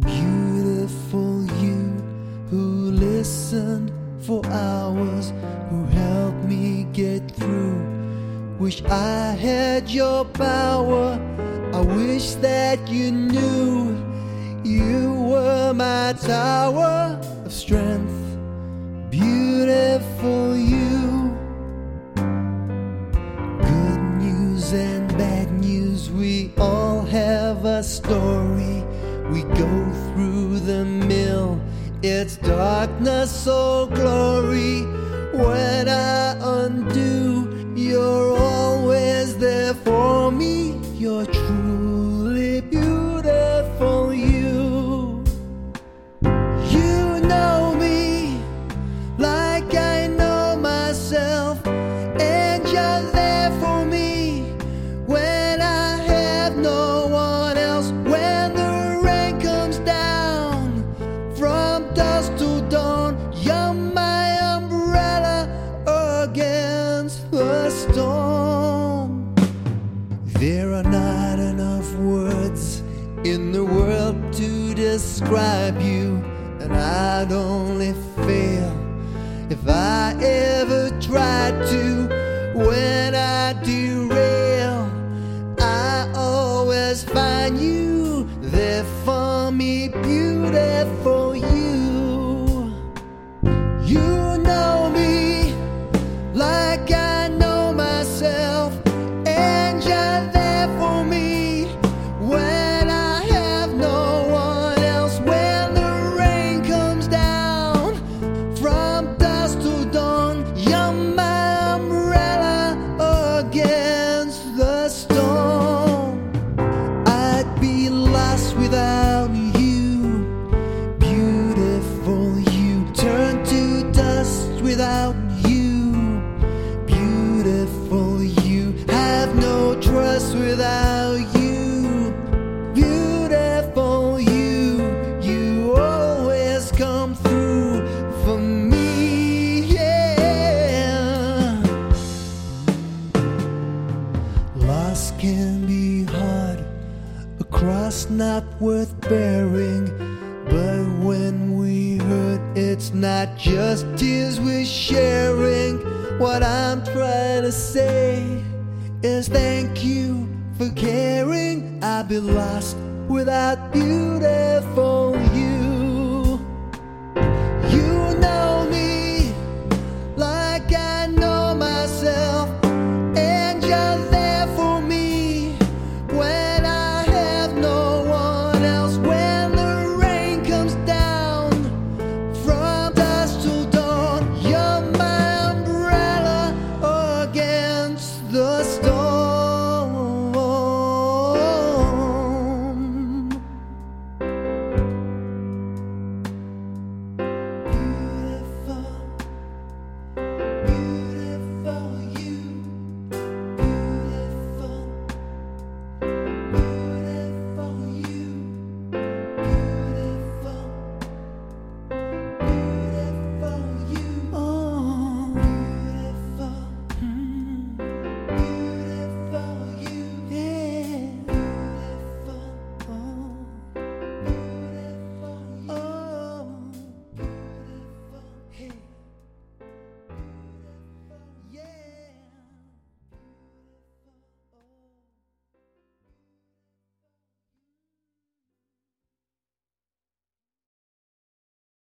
Beautiful you who listened for hours, who helped me get through. Wish I had your power, I wish that you knew. You were my tower of strength, beautiful you. Good news and bad news, we all have a story. We go through the mill, it's darkness or glory. When I undo, you're always there for me. You're describe you, and I'd only fail if I ever tried to. When I derail, I always find you there for me, beautiful without you, beautiful you. You always come through for me, yeah. Loss can be hard, a cross not worth bearing. But when we hurt, it's not just tears we're sharing. What I'm trying to say is thank you for caring. I'd be lost without beautiful